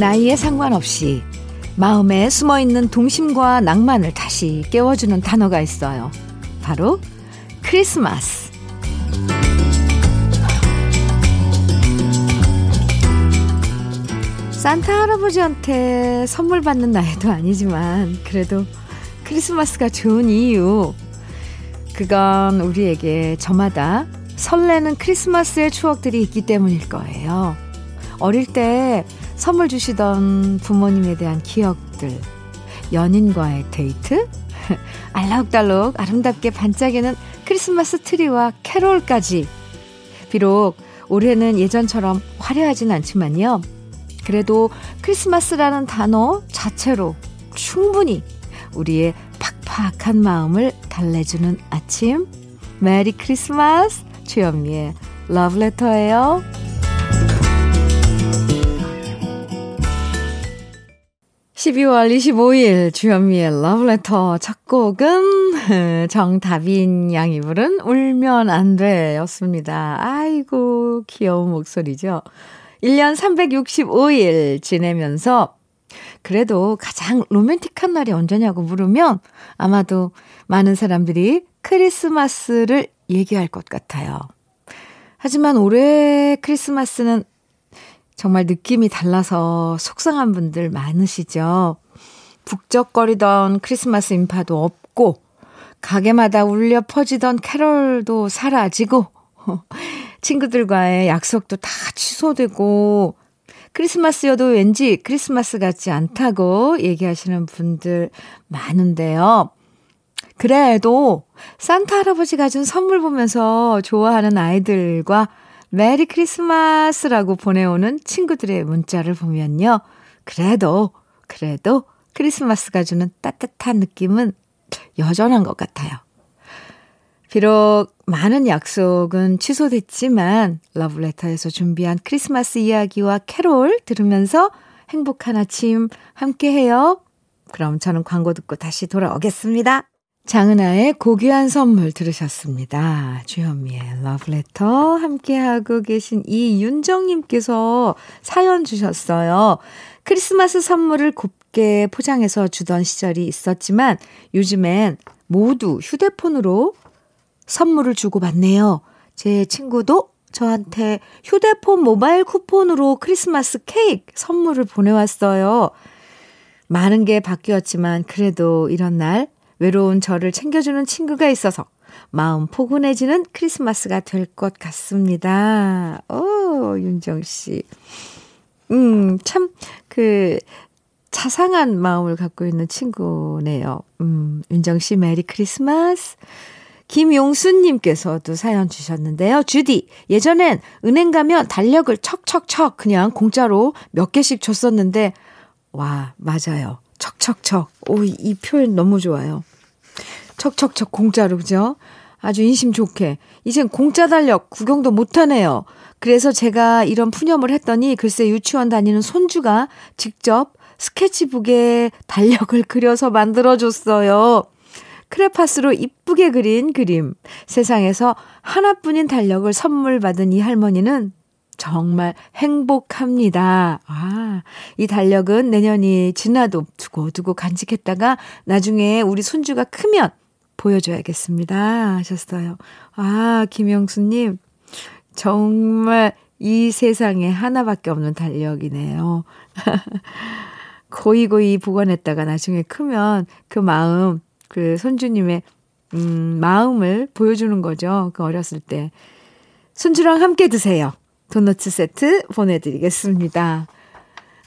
나이에 상관없이 마음에 숨어 있는 동심과 낭만을 다시 깨워주는 단어가 있어요. 바로 크리스마스. 산타 할아버지한테 선물 받는 나이도 아니지만 그래도 크리스마스가 좋은 이유. 그건 우리에게 저마다 설레는 크리스마스의 추억들이 있기 때문일 거예요. 어릴 때 선물 주시던 부모님에 대한 기억들, 연인과의 데이트, 알록달록 아름답게 반짝이는 크리스마스 트리와 캐롤까지. 비록 올해는 예전처럼 화려하진 않지만요. 그래도 크리스마스라는 단어 자체로 충분히 우리의 팍팍한 마음을 달래주는 아침. 메리 크리스마스! 주현미의 러브레터예요. 12월 25일 주현미의 러브레터 첫 곡은 정다빈 양이 부른 울면 안 돼 였습니다. 아이고 귀여운 목소리죠. 1년 365일 지내면서 그래도 가장 로맨틱한 날이 언제냐고 물으면 아마도 많은 사람들이 크리스마스를 얘기할 것 같아요. 하지만 올해 크리스마스는 정말 느낌이 달라서 속상한 분들 많으시죠. 북적거리던 크리스마스 인파도 없고, 가게마다 울려 퍼지던 캐럴도 사라지고, 친구들과의 약속도 다 취소되고, 크리스마스여도 왠지 크리스마스 같지 않다고 얘기하시는 분들 많은데요. 그래도 산타 할아버지가 준 선물 보면서 좋아하는 아이들과 메리 크리스마스라고 보내오는 친구들의 문자를 보면요. 그래도, 그래도 크리스마스가 주는 따뜻한 느낌은 여전한 것 같아요. 비록 많은 약속은 취소됐지만 러브레터에서 준비한 크리스마스 이야기와 캐롤 들으면서 행복한 아침 함께 해요. 그럼 저는 광고 듣고 다시 돌아오겠습니다. 장은아의 고귀한 선물 들으셨습니다. 주현미의 러브레터 함께하고 계신 이윤정님께서 사연 주셨어요. 크리스마스 선물을 곱게 포장해서 주던 시절이 있었지만 요즘엔 모두 휴대폰으로 선물을 주고받네요. 제 친구도 저한테 휴대폰 모바일 쿠폰으로 크리스마스 케이크 선물을 보내왔어요. 많은 게 바뀌었지만 그래도 이런 날 외로운 저를 챙겨주는 친구가 있어서 마음 포근해지는 크리스마스가 될 것 같습니다. 오, 윤정 씨. 음, 참, 그, 자상한 마음을 갖고 있는 친구네요. 음, 윤정 씨 메리 크리스마스. 김용수님께서도 사연 주셨는데요. 주디, 예전엔 은행 가면 달력을 척척척 그냥 공짜로 몇 개씩 줬었는데, 와, 맞아요. 척척척. 오, 이 표현 너무 좋아요. 척척척 공짜로, 그죠? 아주 인심 좋게. 이젠 공짜 달력 구경도 못하네요. 그래서 제가 이런 푸념을 했더니 글쎄 유치원 다니는 손주가 직접 스케치북에 달력을 그려서 만들어줬어요. 크레파스로 이쁘게 그린 그림. 세상에서 하나뿐인 달력을 선물 받은 이 할머니는 정말 행복합니다. 아, 이 달력은 내년이 지나도 두고두고 간직했다가 나중에 우리 손주가 크면 보여줘야겠습니다. 하셨어요. 아, 김영수님. 정말 이 세상에 하나밖에 없는 달력이네요. 고이고이 보관했다가 나중에 크면 그 마음, 그 손주님의 음, 마음을 보여주는 거죠. 그 어렸을 때. 손주랑 함께 드세요. 도너츠 세트 보내드리겠습니다.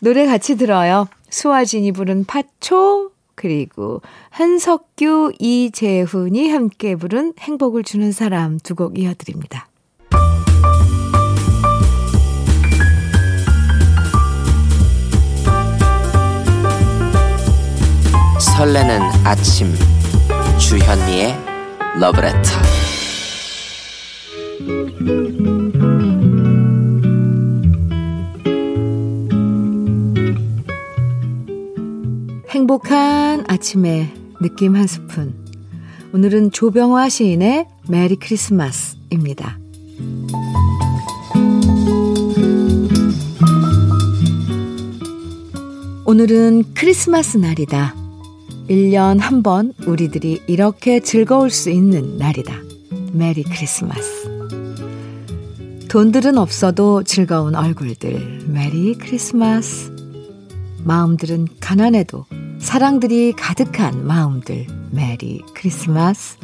노래 같이 들어요. 수아진이 부른 파초, 그리고 한석규, 이재훈이 함께 부른 행복을 주는 사람 두 곡 이어드립니다. 설레는 아침 주현미의 러브레터 행복한 아침의 느낌 한 스푼. 오늘은 조병화 시인의 메리 크리스마스입니다. 오늘은 크리스마스 날이다. 1년 한 번 우리들이 이렇게 즐거울 수 있는 날이다. 메리 크리스마스. 돈들은 없어도 즐거운 얼굴들. 메리 크리스마스. 마음들은 가난해도 사랑들이 가득한 마음들. 메리 크리스마스.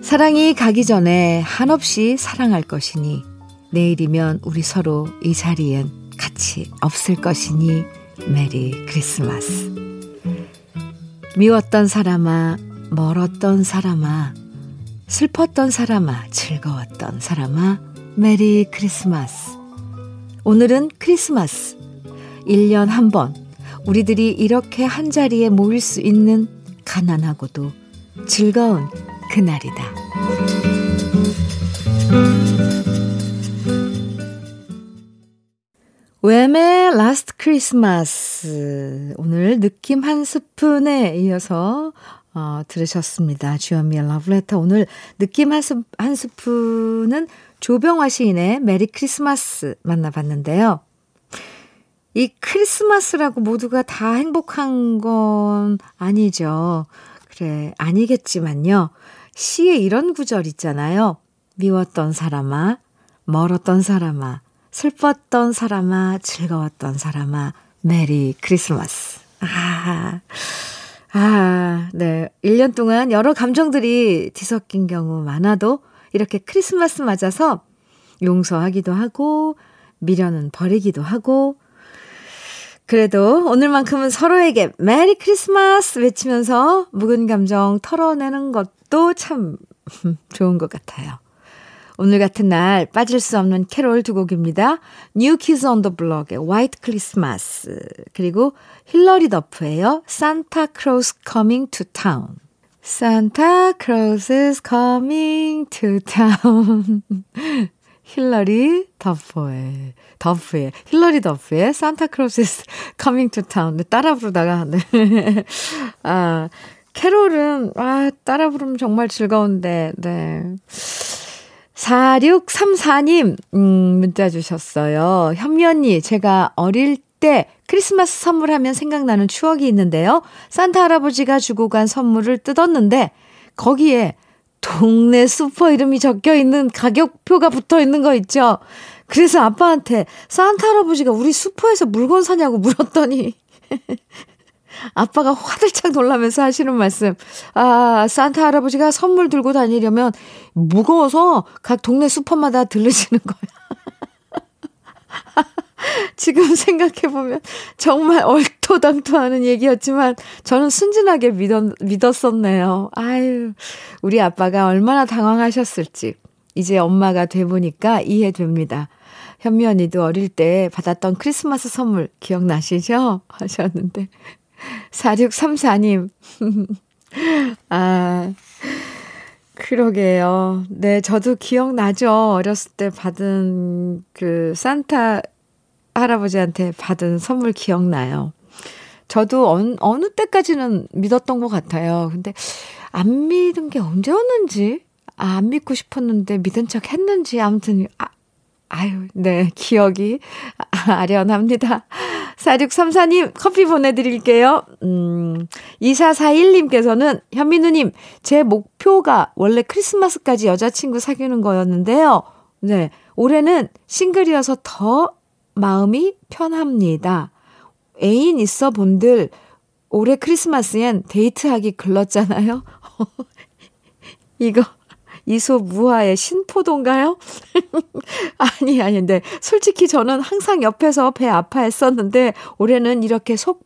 사랑이 가기 전에 한없이 사랑할 것이니 내일이면 우리 서로 이 자리엔 같이 없을 것이니 메리 크리스마스. 미웠던 사람아, 멀었던 사람아, 슬펐던 사람아, 즐거웠던 사람아, 메리 크리스마스. 오늘은 크리스마스. 1년 한 번, 우리들이 이렇게 한 자리에 모일 수 있는 가난하고도 즐거운 그날이다. Wham의 Last Christmas 오늘 느낌 한 스푼에 이어서 어, 들으셨습니다. 주현미의 러브레터 오늘 느낌 한, 스, 한 스푼은 조병화 시인의 메리 크리스마스 만나봤는데요. 이 크리스마스라고 모두가 다 행복한 건 아니죠. 그래 아니겠지만요. 시에 이런 구절 있잖아요. 미웠던 사람아, 멀었던 사람아, 슬펐던 사람아, 즐거웠던 사람아, 메리 크리스마스. 아, 아, 네. 1년 동안 여러 감정들이 뒤섞인 경우 많아도 이렇게 크리스마스 맞아서 용서하기도 하고, 미련은 버리기도 하고, 그래도 오늘만큼은 서로에게 메리 크리스마스 외치면서 묵은 감정 털어내는 것도 참 좋은 것 같아요. 오늘 같은 날 빠질 수 없는 캐롤 두 곡입니다. New Kids on the Block의 White Christmas 그리고 힐러리 더프예요. Santa Claus Coming to Town. Santa Claus is coming to town. 힐러리 더프의 더프의 힐러리 더프의 coming to town. 네, 따라 부르다가 네. 아 캐롤은 아 따라 부르면 정말 즐거운데 네. 4634님, 음, 문자 주셨어요. 현미 언니, 제가 어릴 때 크리스마스 선물하면 생각나는 추억이 있는데요. 산타 할아버지가 주고 간 선물을 뜯었는데, 거기에 동네 슈퍼 이름이 적혀 있는 가격표가 붙어 있는 거 있죠? 그래서 아빠한테 산타 할아버지가 우리 슈퍼에서 물건 사냐고 물었더니, 아빠가 화들짝 놀라면서 하시는 말씀. 아, 산타 할아버지가 선물 들고 다니려면 무거워서 각 동네 슈퍼마다 들르시는 거야. 지금 생각해보면 정말 얼토당토하는 얘기였지만 저는 순진하게 믿었, 믿었었네요. 아유, 우리 아빠가 얼마나 당황하셨을지. 이제 엄마가 돼보니까 이해됩니다. 현미 언니도 어릴 때 받았던 크리스마스 선물 기억나시죠? 하셨는데. 4634님. 아, 그러게요. 네, 저도 기억나죠. 어렸을 때 받은 그 산타 할아버지한테 받은 선물 기억나요. 저도 어느, 어느 때까지는 믿었던 것 같아요. 근데 안 믿은 게 언제였는지, 아, 안 믿고 싶었는데 믿은 척 했는지, 아무튼, 아, 아유, 네, 기억이 아련합니다. 4634님, 커피 보내드릴게요. 음, 2441님께서는, 현민우님, 제 목표가 원래 크리스마스까지 여자친구 사귀는 거였는데요. 네, 올해는 싱글이어서 더 마음이 편합니다. 애인 있어 본들, 올해 크리스마스엔 데이트하기 글렀잖아요. 이거 이소 무화의 신포도인가요? 아니, 아닌데. 솔직히 저는 항상 옆에서 배 아파했었는데, 올해는 이렇게 속,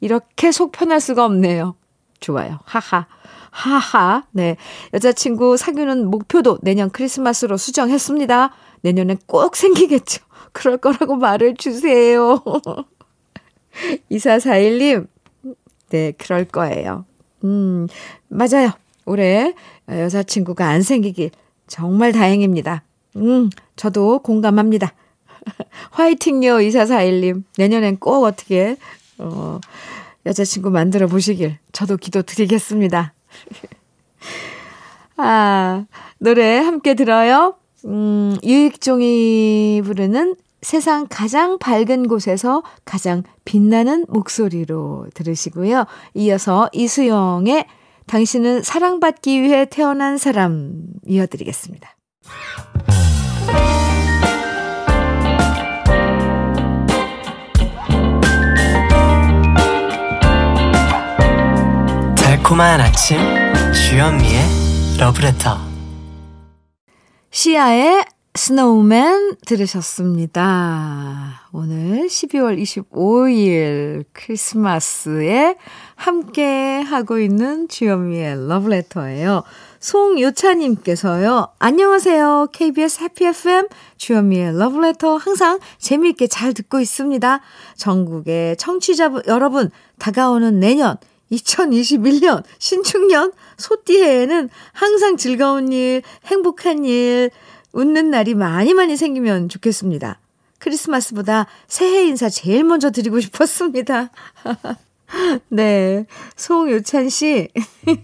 이렇게 속 편할 수가 없네요. 좋아요. 하하. 하하. 네. 여자친구 사귀는 목표도 내년 크리스마스로 수정했습니다. 내년엔 꼭 생기겠죠. 그럴 거라고 말을 주세요. 2441님. 네, 그럴 거예요. 음, 맞아요. 올해 여자친구가 안 생기길 정말 다행입니다. 음, 저도 공감합니다. 화이팅요, 2441님. 내년엔 꼭 어떻게, 어, 여자친구 만들어 보시길 저도 기도 드리겠습니다. 아, 노래 함께 들어요. 음, 유익종이 부르는 세상 가장 밝은 곳에서 가장 빛나는 목소리로 들으시고요. 이어서 이수영의 당신은 사랑받기 위해 태어난 사람 이어드리겠습니다. 달콤한 아침 주현미의 러브레터 시아의 Snowman 들으셨습니다. 오늘 12월 25일 크리스마스에 함께 하고 있는 주현미의 러브레터예요. 송요차님께서요. 안녕하세요. KBS Happy FM 주현미의 러브레터 항상 재미있게 잘 듣고 있습니다. 전국의 청취자 여러분 다가오는 내년 2021년 신축년 소띠해에는 항상 즐거운 일, 행복한 일, 웃는 날이 많이 많이 생기면 좋겠습니다. 크리스마스보다 새해 인사 제일 먼저 드리고 싶었습니다. 네. 송요찬 씨.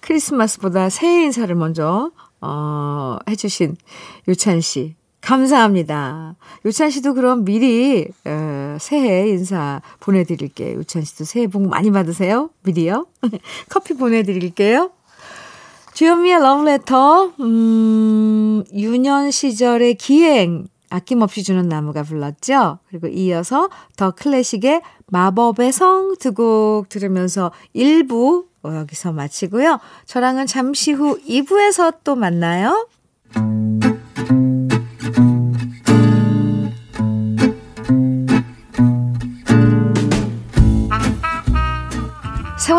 크리스마스보다 새해 인사를 먼저, 어, 해주신 요찬 씨. 감사합니다. 요찬 씨도 그럼 미리, 어, 새해 인사 보내드릴게요. 요찬 씨도 새해 복 많이 받으세요. 미리요. 커피 보내드릴게요. 주현미의 러브레터, 음, 유년 시절의 기행, 아낌없이 주는 나무가 불렀죠. 그리고 이어서 더 클래식의 마법의 성 두 곡 들으면서 1부 여기서 마치고요. 저랑은 잠시 후 2부에서 또 만나요.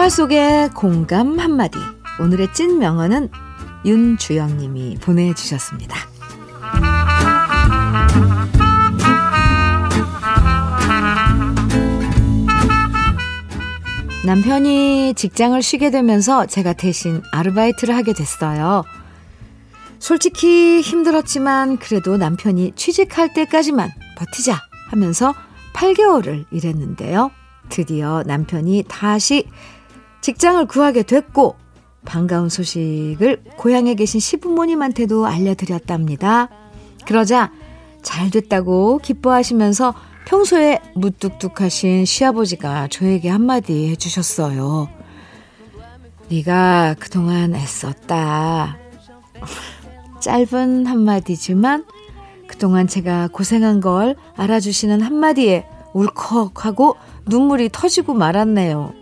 속의 공감 한마디. 오늘의 찐 명언은 윤주영 님이 보내주셨습니다. 남편이 직장을 쉬게 되면서 제가 대신 아르바이트를 하게 됐어요. 솔직히 힘들었지만 그래도 남편이 취직할 때까지만 버티자 하면서 8개월을 일했는데요. 드디어 남편이 다시 직장을 구하게 됐고 반가운 소식을 고향에 계신 시부모님한테도 알려드렸답니다. 그러자 잘 됐다고 기뻐하시면서 평소에 무뚝뚝하신 시아버지가 저에게 한마디 해주셨어요. 네가 그동안 애썼다. 짧은 한마디지만 그동안 제가 고생한 걸 알아주시는 한마디에 울컥하고 눈물이 터지고 말았네요.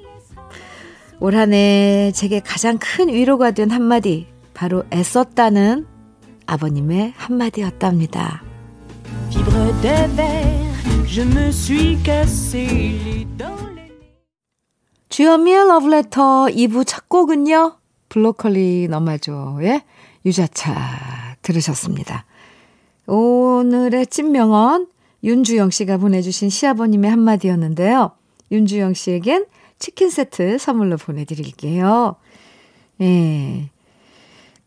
올 한 해 제게 가장 큰 위로가 된 한마디, 바로 애썼다는 아버님의 한마디였답니다. 주현미의 러브레터 2부 첫 곡은요. 블로컬리 너마저의 유자차 들으셨습니다. 오늘의 찐명언 윤주영 씨가 보내주신 시아버님의 한마디였는데요. 윤주영 씨에겐 치킨 세트 선물로 보내드릴게요. 예.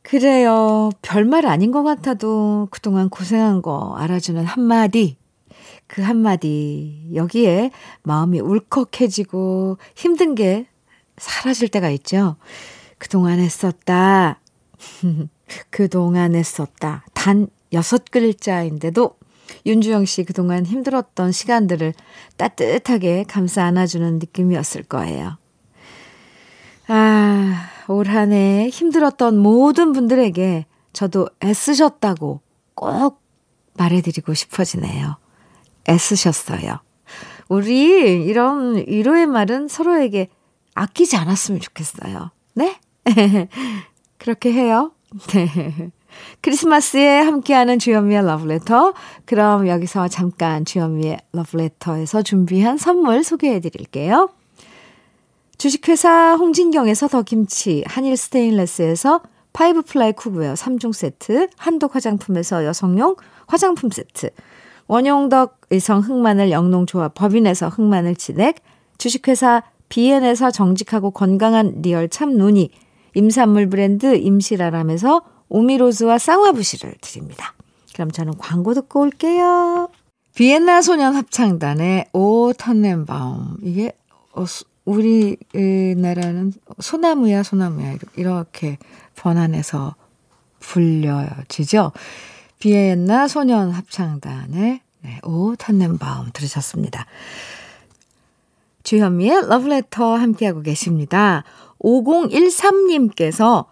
그래요. 별말 아닌 것 같아도 그동안 고생한 거 알아주는 한마디. 그 한마디. 여기에 마음이 울컥해지고 힘든 게 사라질 때가 있죠. 그동안 했었다. 그동안 했었다. 단 여섯 글자인데도 윤주영 씨 그동안 힘들었던 시간들을 따뜻하게 감싸 안아주는 느낌이었을 거예요. 아, 올 한 해 힘들었던 모든 분들에게 저도 애쓰셨다고 꼭 말해드리고 싶어지네요. 애쓰셨어요. 우리 이런 위로의 말은 서로에게 아끼지 않았으면 좋겠어요. 네? 그렇게 해요. 네. 크리스마스에 함께하는 주현미의 러브레터. 그럼 여기서 잠깐 주현미의 러브레터에서 준비한 선물 소개해 드릴게요. 주식회사 홍진경에서 더김치, 한일 스테인레스에서 five ply cookware 3종 세트, 한독 화장품에서 여성용 화장품 세트, 원용덕 의성 흑마늘 영농조합 법인에서 흑마늘 진액, 주식회사 비엔에서 정직하고 건강한 real 참눈이, 임산물 브랜드 임시라람에서 오미로즈와 쌍화부시를 드립니다. 그럼 저는 광고 듣고 올게요. 비엔나 소년 합창단의 O Tannenbaum. 이게 어, 우리나라는 소나무야 소나무야 이렇게 번안해서 불려지죠. 비엔나 소년 합창단의 네, 오 탄넨바움 들으셨습니다. 주현미의 러브레터 함께하고 계십니다. 5013님께서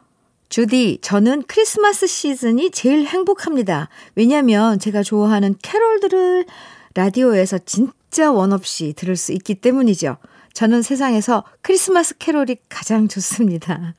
주디, 저는 크리스마스 시즌이 제일 행복합니다. 왜냐면 제가 좋아하는 캐롤들을 라디오에서 진짜 원 없이 들을 수 있기 때문이죠. 저는 세상에서 크리스마스 캐롤이 가장 좋습니다.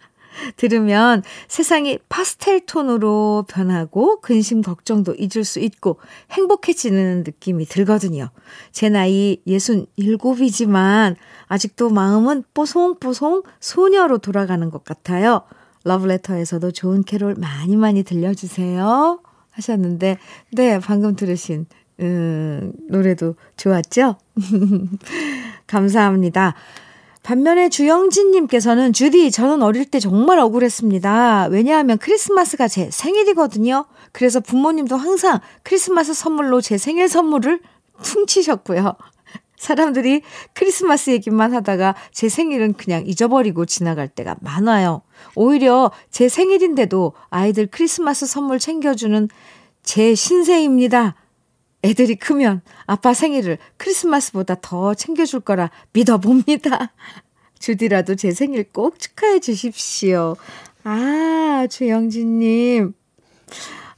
들으면 세상이 파스텔 톤으로 변하고 근심 걱정도 잊을 수 있고 행복해지는 느낌이 들거든요. 제 나이 67이지만 아직도 마음은 뽀송뽀송 소녀로 돌아가는 것 같아요. 러브레터에서도 좋은 캐롤 많이 많이 들려주세요. 하셨는데, 네, 방금 들으신, 음, 노래도 좋았죠? 감사합니다. 반면에 주영진님께서는 주디, 저는 어릴 때 정말 억울했습니다. 왜냐하면 크리스마스가 제 생일이거든요. 그래서 부모님도 항상 크리스마스 선물로 제 생일 선물을 퉁치셨고요. 사람들이 크리스마스 얘기만 하다가 제 생일은 그냥 잊어버리고 지나갈 때가 많아요. 오히려 제 생일인데도 아이들 크리스마스 선물 챙겨주는 제 신세입니다. 애들이 크면 아빠 생일을 크리스마스보다 더 챙겨줄 거라 믿어봅니다. 주디라도 제 생일 꼭 축하해 주십시오. 아, 최영진님.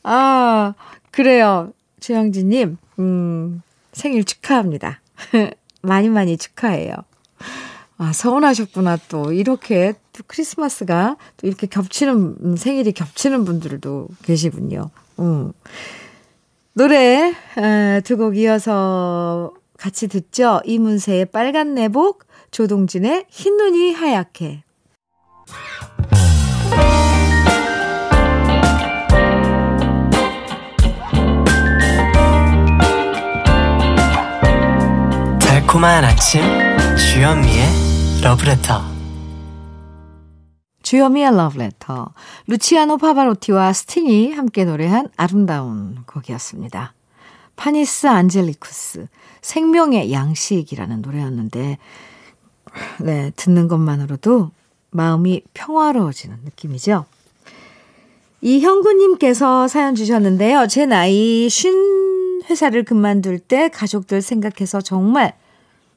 아, 그래요. 최영진님, 음, 생일 축하합니다. 많이 많이 축하해요. 아, 서운하셨구나. 또 이렇게 또 크리스마스가 또 이렇게 겹치는 음, 생일이 겹치는 분들도 계시군요. 음. 노래 두 곡 이어서 같이 듣죠. 이문세의 빨간 내복, 조동진의 흰눈이 하얗게. 달콤한 아침 주현미의 러브레터 주요미의 러브레터 루치아노 파바로티와 스팅이 함께 노래한 아름다운 곡이었습니다. 파니스 안젤리쿠스 생명의 양식이라는 노래였는데 네 듣는 것만으로도 마음이 평화로워지는 느낌이죠. 이형구님께서 사연 주셨는데요. 제 나이 쉰 회사를 그만둘 때 가족들 생각해서 정말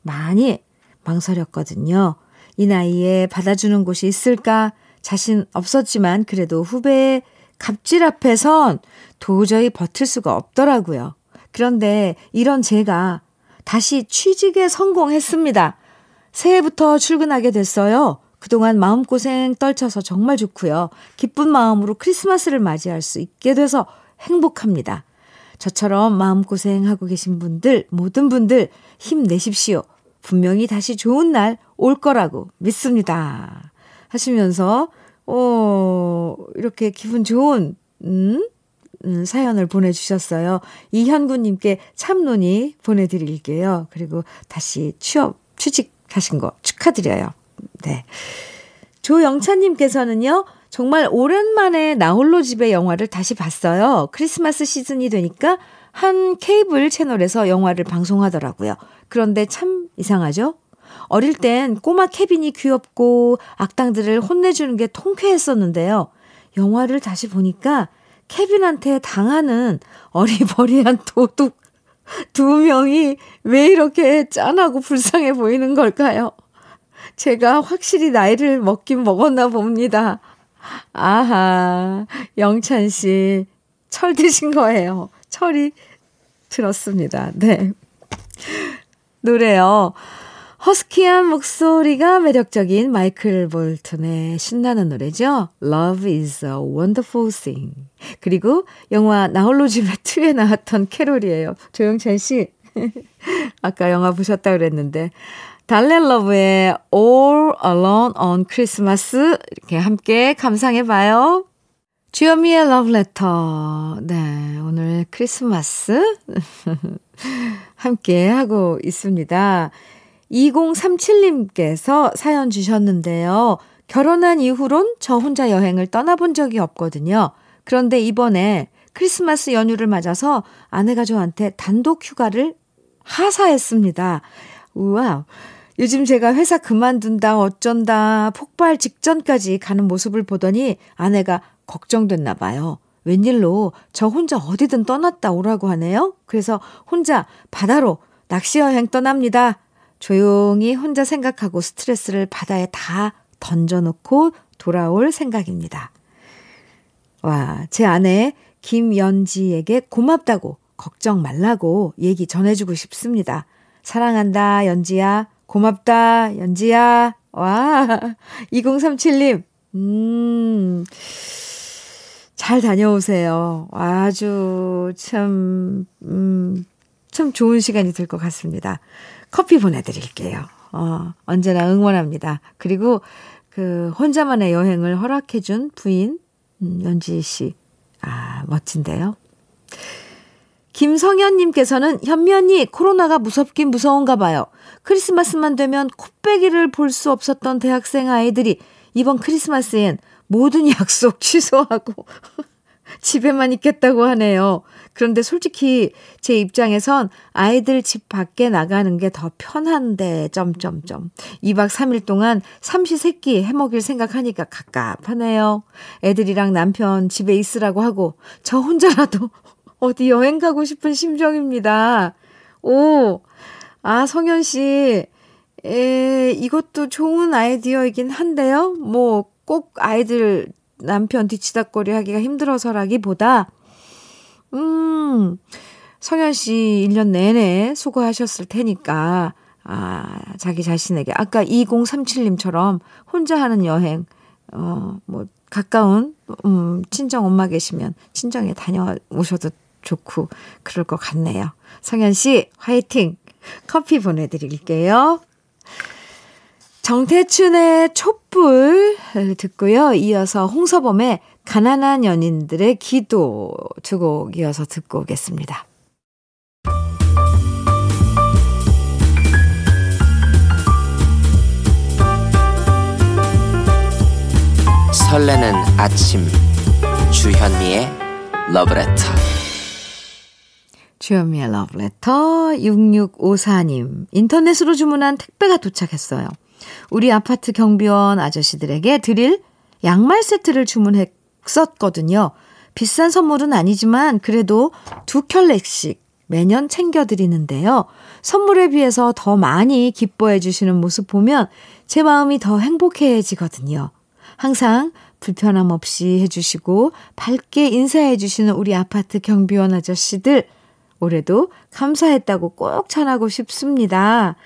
많이 망설였거든요. 이 나이에 받아주는 곳이 있을까 자신 없었지만 그래도 후배의 갑질 앞에선 도저히 버틸 수가 없더라고요. 그런데 이런 제가 다시 취직에 성공했습니다. 새해부터 출근하게 됐어요. 그동안 마음고생 떨쳐서 정말 좋고요. 기쁜 마음으로 크리스마스를 맞이할 수 있게 돼서 행복합니다. 저처럼 마음고생하고 계신 분들, 모든 분들 힘내십시오. 분명히 다시 좋은 날 올 거라고 믿습니다. 하시면서, 어, 이렇게 기분 좋은, 음, 음, 사연을 보내주셨어요. 이현구님께 참론이 보내드릴게요. 그리고 다시 취업, 취직하신 거 축하드려요. 네. 조영찬님께서는요, 정말 오랜만에 나 홀로 집에 영화를 다시 봤어요. 크리스마스 시즌이 되니까 한 케이블 채널에서 영화를 방송하더라고요. 그런데 참 이상하죠? 어릴 땐 꼬마 케빈이 귀엽고 악당들을 혼내주는 게 통쾌했었는데요. 영화를 다시 보니까 케빈한테 당하는 어리버리한 도둑 두 명이 왜 이렇게 짠하고 불쌍해 보이는 걸까요? 제가 확실히 나이를 먹긴 먹었나 봅니다. 아하, 영찬 씨, 철 드신 거예요. 철이 들었습니다. 네. 노래요. 허스키한 목소리가 매력적인 마이클 볼튼의 신나는 노래죠. Love is a wonderful thing. 그리고 영화 나홀로 집에 2에 나왔던 캐롤이에요. 조영찬 씨. 아까 영화 보셨다 그랬는데. 달렌 러브의 All Alone on Christmas 이렇게 함께 감상해 봐요. 주현미의 러브레터. 네, 오늘 크리스마스 함께 하고 있습니다. 2037님께서 사연 주셨는데요. 결혼한 이후론 저 혼자 여행을 떠나본 적이 없거든요. 그런데 이번에 크리스마스 연휴를 맞아서 아내가 저한테 단독 휴가를 하사했습니다. 우와. 요즘 제가 회사 그만둔다, 어쩐다, 폭발 직전까지 가는 모습을 보더니 아내가 걱정됐나 봐요. 웬일로 저 혼자 어디든 떠났다 오라고 하네요. 그래서 혼자 바다로 낚시 여행 떠납니다. 조용히 혼자 생각하고 스트레스를 바다에 다 던져놓고 돌아올 생각입니다. 와, 제 아내 김연지에게 고맙다고 걱정 말라고 얘기 전해주고 싶습니다. 사랑한다, 연지야. 고맙다, 연지야. 와, 2037님. 음, 잘 다녀오세요. 아주 참, 음, 참 좋은 시간이 될 것 같습니다. 커피 보내드릴게요. 어, 언제나 응원합니다. 그리고 그 혼자만의 여행을 허락해준 부인, 음, 연지 씨. 아, 멋진데요. 김성현님께서는 현미 언니 코로나가 무섭긴 무서운가 봐요. 크리스마스만 되면 코빼기를 볼 수 없었던 대학생 아이들이 이번 크리스마스엔 모든 약속 취소하고 집에만 있겠다고 하네요. 그런데 솔직히 제 입장에선 아이들 집 밖에 나가는 게 더 편한데 점점점 2박 3일 동안 삼시세끼 해먹일 생각하니까 갑갑하네요. 애들이랑 남편 집에 있으라고 하고 저 혼자라도 어디 여행 가고 싶은 심정입니다. 오, 아 성현 씨, 에 이것도 좋은 아이디어이긴 한데요. 뭐 꼭 아이들 남편 뒤치다거리 하기가 힘들어서라기보다, 음, 성현 씨 1년 내내 수고하셨을 테니까, 아, 자기 자신에게, 아까 2037님처럼 혼자 하는 여행, 어, 뭐, 가까운, 음, 친정 엄마 계시면 친정에 다녀오셔도 좋고, 그럴 것 같네요. 성현 씨, 화이팅! 커피 보내 드릴게요. 정태춘의 촛불 듣고요. 이어서 홍서범의 가난한 연인들의 기도 두 곡 이어서 듣고 오겠습니다. 설레는 아침 주현미의 러브레터 주현미의 러브레터 6654님 인터넷으로 주문한 택배가 도착했어요. 우리 아파트 경비원 아저씨들에게 드릴 양말 세트를 주문했었거든요. 비싼 선물은 아니지만 그래도 두 켤레씩 매년 챙겨드리는데요. 선물에 비해서 더 많이 기뻐해 주시는 모습 보면 제 마음이 더 행복해지거든요. 항상 불편함 없이 해주시고 밝게 인사해 주시는 우리 아파트 경비원 아저씨들 올해도 감사했다고 꼭 전하고 싶습니다.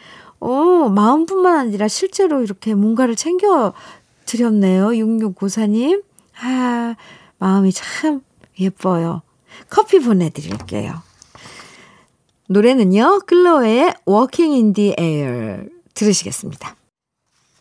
어, 마음뿐만 아니라 실제로 이렇게 뭔가를 챙겨 드렸네요. 6694님. 아, 마음이 참 예뻐요. 커피 보내드릴게요. 노래는요, 클로의 Walking in the Air 들으시겠습니다.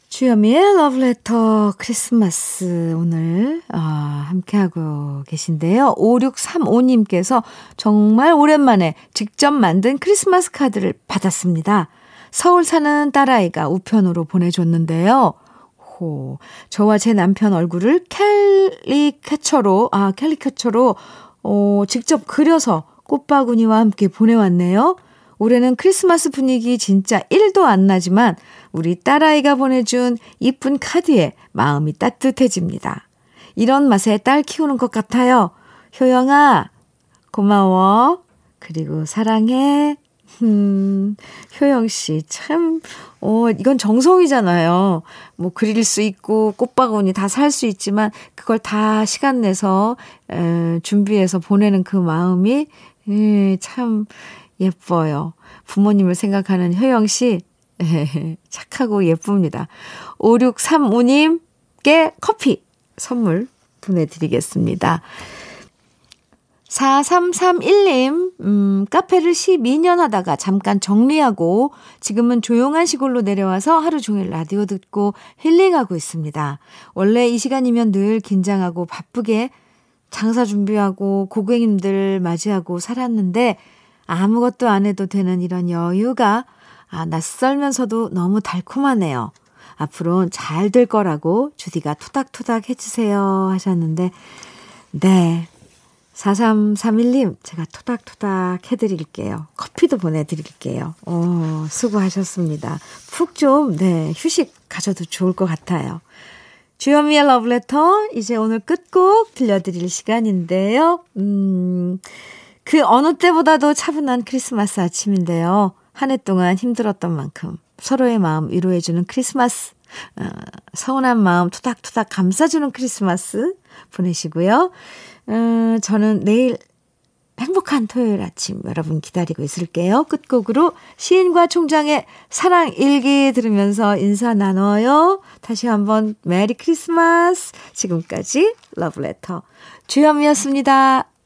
주여미의 러브레터 크리스마스 오늘 어, 함께하고 계신데요. 5635님께서 정말 오랜만에 직접 만든 크리스마스 카드를 받았습니다. 서울 사는 딸아이가 우편으로 보내줬는데요. 호, 저와 제 남편 얼굴을 캘리캐처로, 아, 캘리캐처로, 어, 직접 그려서 꽃바구니와 함께 보내왔네요. 올해는 크리스마스 분위기 진짜 1도 안 나지만 우리 딸아이가 보내준 이쁜 카드에 마음이 따뜻해집니다. 이런 맛에 딸 키우는 것 같아요. 효영아, 고마워. 그리고 사랑해. 음, 효영 씨, 참, 어, 이건 정성이잖아요. 뭐, 그릴 수 있고, 꽃바구니 다 살 수 있지만, 그걸 다 시간 내서, 에, 준비해서 보내는 그 마음이, 에, 참, 예뻐요. 부모님을 생각하는 효영 씨, 에, 착하고 예쁩니다. 5635님께 커피 선물 보내드리겠습니다. 4331님, 음, 카페를 12년 하다가 잠깐 정리하고 지금은 조용한 시골로 내려와서 하루 종일 라디오 듣고 힐링하고 있습니다. 원래 이 시간이면 늘 긴장하고 바쁘게 장사 준비하고 고객님들 맞이하고 살았는데 아무것도 안 해도 되는 이런 여유가 아, 낯설면서도 너무 달콤하네요. 앞으로는 잘 될 거라고 주디가 투닥투닥 해주세요 하셨는데, 네. 4331님, 제가 토닥토닥 해드릴게요. 커피도 보내드릴게요. 오, 수고하셨습니다. 푹 좀, 네, 휴식 가셔도 좋을 것 같아요. 주현미의 러브레터, 이제 오늘 끝곡 들려드릴 시간인데요. 음, 그 어느 때보다도 차분한 크리스마스 아침인데요. 한 해 동안 힘들었던 만큼 서로의 마음 위로해주는 크리스마스. 어, 서운한 마음 토닥토닥 감싸주는 크리스마스 보내시고요. 음, 저는 내일 행복한 토요일 아침 여러분 기다리고 있을게요. 끝곡으로 시인과 총장의 사랑 일기 들으면서 인사 나눠요. 다시 한번 메리 크리스마스. 지금까지 러브레터 주현미였습니다.